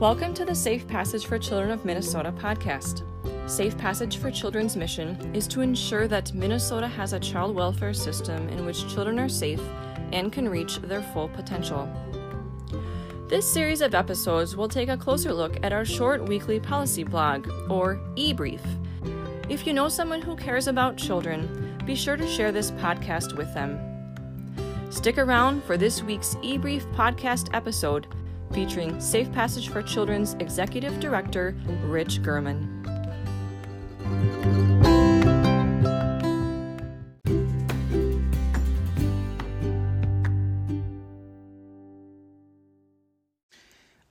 Welcome to the Safe Passage for Children of Minnesota podcast. Safe Passage for Children's mission is to ensure that Minnesota has a child welfare system in which children are safe and can reach their full potential. This series of episodes will take a closer look at our short weekly policy blog, or e brief. If you know someone who cares about children, be sure to share this podcast with them. Stick around for this week's e brief podcast episode featuring Safe Passage for Children's Executive Director, Rich German.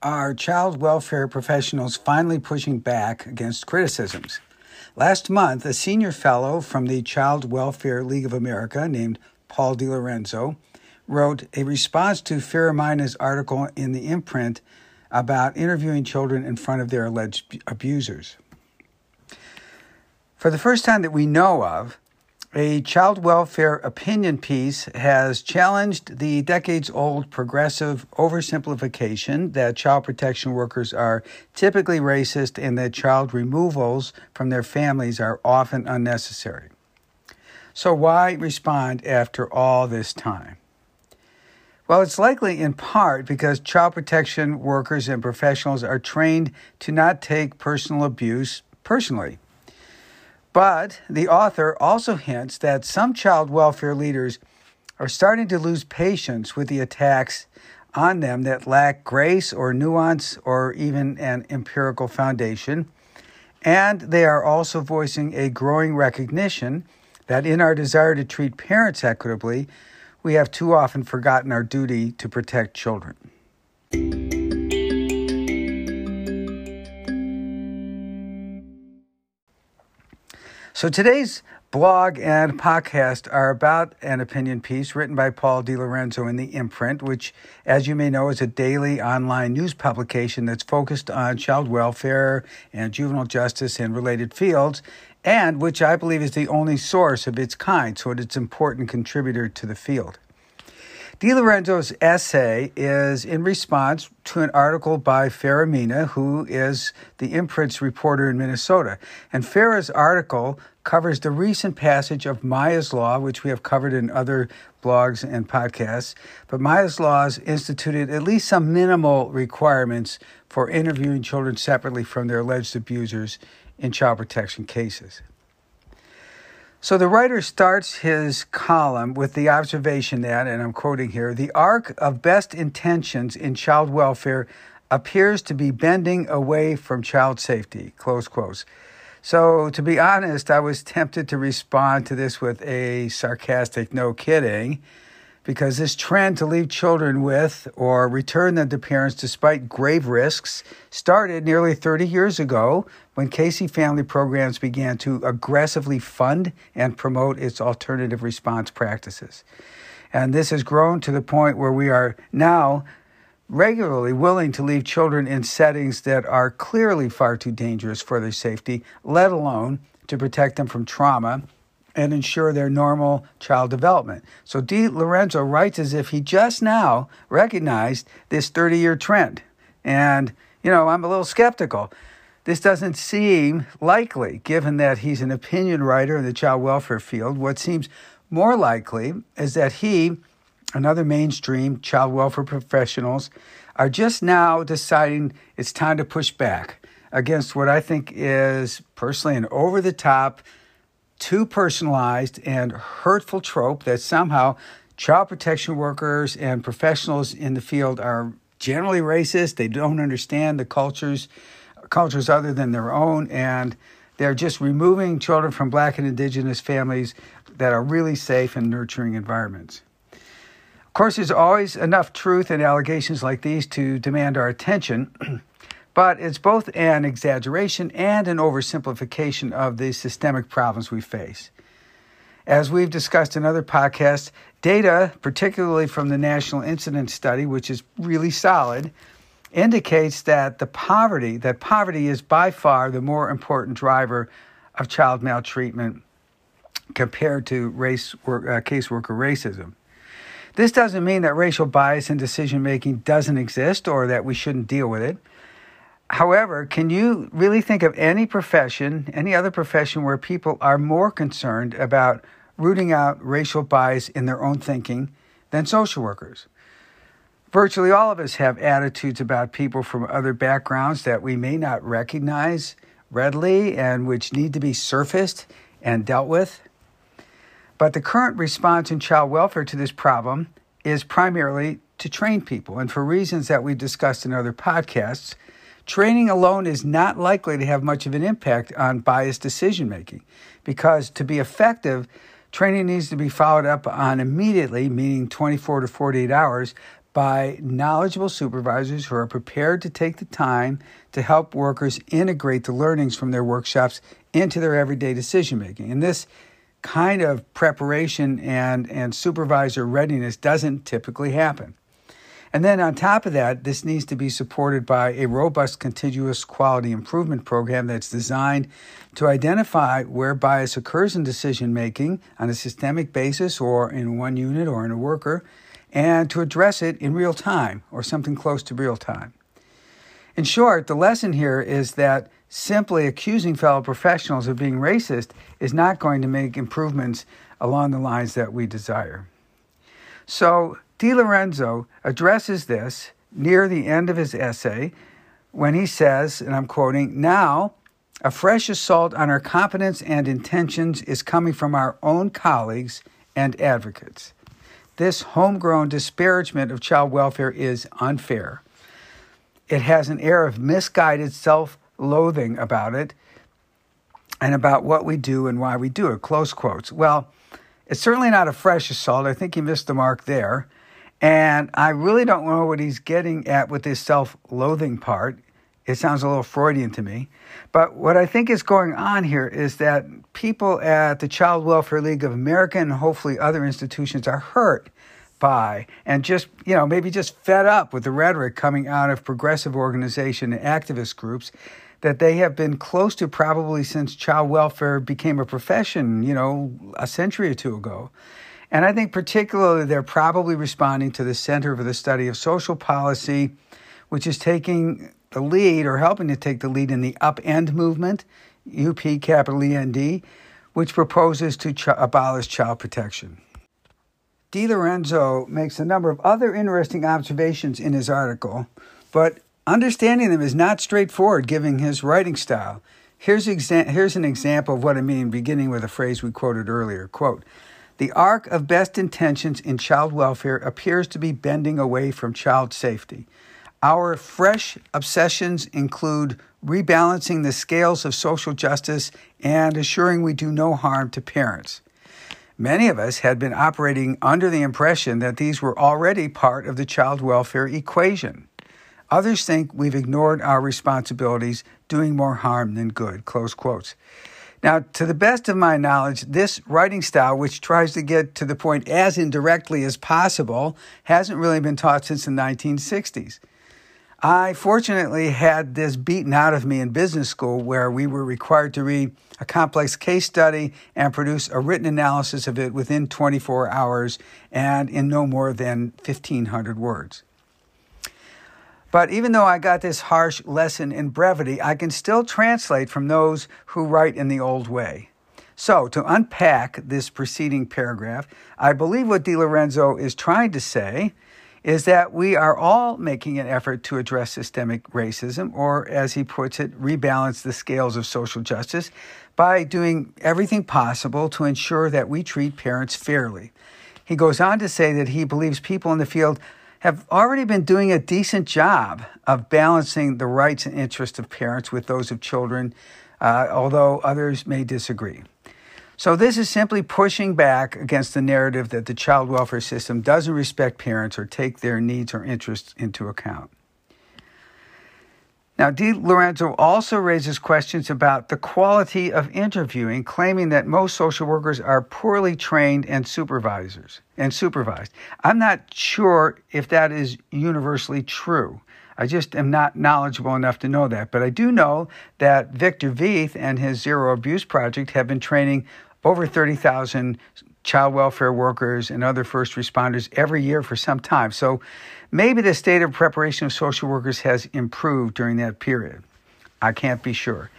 Are child welfare professionals finally pushing back against criticisms? Last month, a senior fellow from the Child Welfare League of America named Paul DiLorenzo wrote a response to Farah Mina's article in the imprint about interviewing children in front of their alleged abusers. For the first time that we know of, a child welfare opinion piece has challenged the decades old progressive oversimplification that child protection workers are typically racist and that child removals from their families are often unnecessary. So, why respond after all this time? Well, it's likely in part because child protection workers and professionals are trained to not take personal abuse personally. But the author also hints that some child welfare leaders are starting to lose patience with the attacks on them that lack grace or nuance or even an empirical foundation. And they are also voicing a growing recognition that in our desire to treat parents equitably, we have too often forgotten our duty to protect children. So today's blog and podcast are about an opinion piece written by Paul DiLorenzo in the Imprint, which, as you may know, is a daily online news publication that's focused on child welfare and juvenile justice and related fields and which I believe is the only source of its kind, so it's an important contributor to the field. DiLorenzo's essay is in response to an article by Farah Mina, who is the imprint's reporter in Minnesota. And Farah's article covers the recent passage of Maya's Law, which we have covered in other blogs and podcasts. But Maya's Laws instituted at least some minimal requirements for interviewing children separately from their alleged abusers in child protection cases. So the writer starts his column with the observation that, and I'm quoting here, the arc of best intentions in child welfare appears to be bending away from child safety, close quotes. So, to be honest, I was tempted to respond to this with a sarcastic no kidding because this trend to leave children with or return them to parents despite grave risks started nearly 30 years ago when Casey Family Programs began to aggressively fund and promote its alternative response practices. And this has grown to the point where we are now regularly willing to leave children in settings that are clearly far too dangerous for their safety, let alone to protect them from trauma and ensure their normal child development. So DiLorenzo writes as if he just now recognized this 30 year trend. And, you know, I'm a little skeptical. This doesn't seem likely, given that he's an opinion writer in the child welfare field. What seems more likely is that he and other mainstream child welfare professionals are just now deciding it's time to push back against what I think is personally an over the top too personalized and hurtful trope that somehow child protection workers and professionals in the field are generally racist. They don't understand the cultures, cultures other than their own, and they're just removing children from black and indigenous families that are really safe and nurturing environments. Of course, there's always enough truth in allegations like these to demand our attention. But it's both an exaggeration and an oversimplification of the systemic problems we face. As we've discussed in other podcasts, data, particularly from the National Incident Study, which is really solid, indicates that the poverty, that poverty is by far the more important driver of child maltreatment compared to race work, uh, caseworker racism. This doesn't mean that racial bias in decision making doesn't exist or that we shouldn't deal with it. However, can you really think of any profession, any other profession where people are more concerned about rooting out racial bias in their own thinking than social workers? Virtually all of us have attitudes about people from other backgrounds that we may not recognize readily and which need to be surfaced and dealt with. But the current response in child welfare to this problem is primarily to train people. And for reasons that we've discussed in other podcasts, training alone is not likely to have much of an impact on biased decision making because to be effective, training needs to be followed up on immediately, meaning 24 to 48 hours, by knowledgeable supervisors who are prepared to take the time to help workers integrate the learnings from their workshops into their everyday decision making. And this kind of preparation and, and supervisor readiness doesn't typically happen. And then on top of that, this needs to be supported by a robust continuous quality improvement program that's designed to identify where bias occurs in decision making on a systemic basis or in one unit or in a worker, and to address it in real time or something close to real time. In short, the lesson here is that simply accusing fellow professionals of being racist is not going to make improvements along the lines that we desire. So, Di Lorenzo addresses this near the end of his essay when he says, and I'm quoting, now a fresh assault on our competence and intentions is coming from our own colleagues and advocates. This homegrown disparagement of child welfare is unfair. It has an air of misguided self loathing about it and about what we do and why we do it. Close quotes. Well, it's certainly not a fresh assault. I think he missed the mark there. And I really don't know what he's getting at with this self loathing part. It sounds a little Freudian to me. But what I think is going on here is that people at the Child Welfare League of America and hopefully other institutions are hurt by and just, you know, maybe just fed up with the rhetoric coming out of progressive organization and activist groups that they have been close to probably since child welfare became a profession, you know, a century or two ago. And I think particularly they're probably responding to the Center for the Study of Social Policy, which is taking the lead or helping to take the lead in the Upend movement, UP capital END, which proposes to ch- abolish child protection. DiLorenzo makes a number of other interesting observations in his article, but understanding them is not straightforward given his writing style. Here's, exa- here's an example of what I mean, beginning with a phrase we quoted earlier. Quote, the arc of best intentions in child welfare appears to be bending away from child safety. Our fresh obsessions include rebalancing the scales of social justice and assuring we do no harm to parents. Many of us had been operating under the impression that these were already part of the child welfare equation. Others think we've ignored our responsibilities, doing more harm than good. Close quotes. Now, to the best of my knowledge, this writing style, which tries to get to the point as indirectly as possible, hasn't really been taught since the 1960s. I fortunately had this beaten out of me in business school, where we were required to read a complex case study and produce a written analysis of it within 24 hours and in no more than 1,500 words. But even though I got this harsh lesson in brevity, I can still translate from those who write in the old way. So, to unpack this preceding paragraph, I believe what DiLorenzo is trying to say is that we are all making an effort to address systemic racism, or as he puts it, rebalance the scales of social justice by doing everything possible to ensure that we treat parents fairly. He goes on to say that he believes people in the field have already been doing a decent job of balancing the rights and interests of parents with those of children, uh, although others may disagree. So, this is simply pushing back against the narrative that the child welfare system doesn't respect parents or take their needs or interests into account. Now, DiLorenzo also raises questions about the quality of interviewing, claiming that most social workers are poorly trained and supervisors and supervised. I'm not sure if that is universally true. I just am not knowledgeable enough to know that. But I do know that Victor Veith and his Zero Abuse Project have been training over 30,000 child welfare workers and other first responders every year for some time. So maybe the state of preparation of social workers has improved during that period. I can't be sure.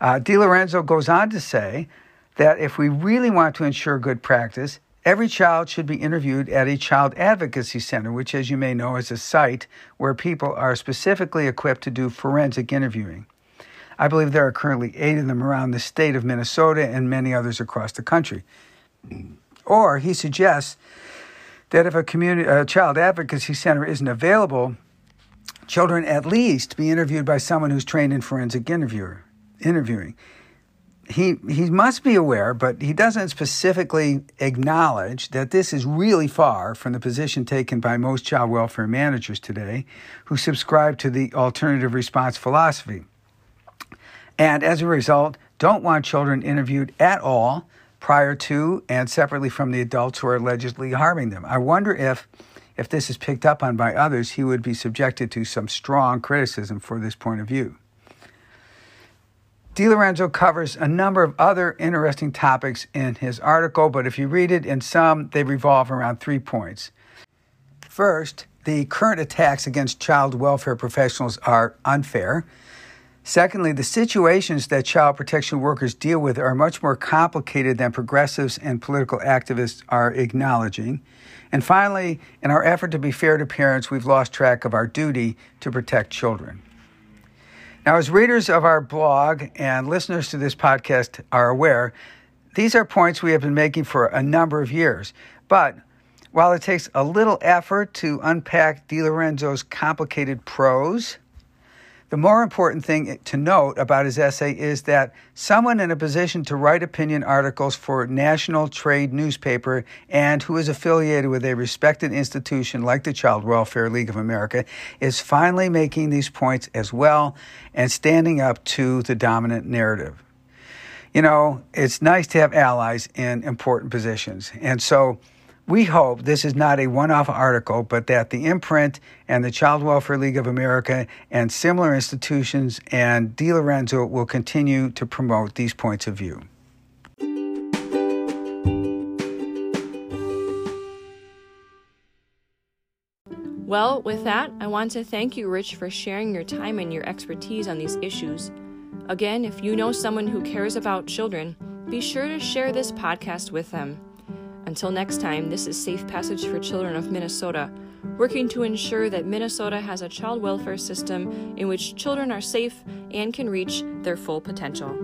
Uh, DiLorenzo goes on to say that if we really want to ensure good practice, every child should be interviewed at a child advocacy center, which, as you may know, is a site where people are specifically equipped to do forensic interviewing. I believe there are currently eight of them around the state of Minnesota and many others across the country. Or he suggests that if a community a child advocacy center isn't available, children at least be interviewed by someone who's trained in forensic interviewer interviewing. He he must be aware, but he doesn't specifically acknowledge that this is really far from the position taken by most child welfare managers today who subscribe to the alternative response philosophy. And as a result, don't want children interviewed at all prior to and separately from the adults who are allegedly harming them. I wonder if, if this is picked up on by others, he would be subjected to some strong criticism for this point of view. DiLorenzo covers a number of other interesting topics in his article, but if you read it in sum, they revolve around three points. First, the current attacks against child welfare professionals are unfair. Secondly, the situations that child protection workers deal with are much more complicated than progressives and political activists are acknowledging. And finally, in our effort to be fair to parents, we've lost track of our duty to protect children. Now, as readers of our blog and listeners to this podcast are aware, these are points we have been making for a number of years. But while it takes a little effort to unpack DiLorenzo's complicated prose, the more important thing to note about his essay is that someone in a position to write opinion articles for national trade newspaper and who is affiliated with a respected institution like the Child Welfare League of America is finally making these points as well and standing up to the dominant narrative. You know, it's nice to have allies in important positions. And so we hope this is not a one off article, but that the imprint and the Child Welfare League of America and similar institutions and DiLorenzo will continue to promote these points of view. Well, with that, I want to thank you, Rich, for sharing your time and your expertise on these issues. Again, if you know someone who cares about children, be sure to share this podcast with them. Until next time, this is Safe Passage for Children of Minnesota, working to ensure that Minnesota has a child welfare system in which children are safe and can reach their full potential.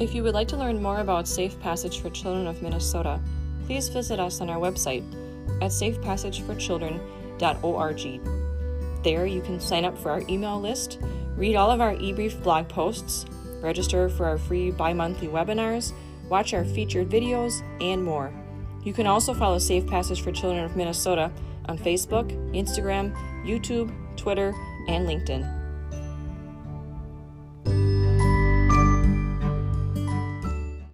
If you would like to learn more about Safe Passage for Children of Minnesota, please visit us on our website at safepassageforchildren.com ebrief.org. There, you can sign up for our email list, read all of our eBrief blog posts, register for our free bi monthly webinars, watch our featured videos, and more. You can also follow Safe Passage for Children of Minnesota on Facebook, Instagram, YouTube, Twitter, and LinkedIn.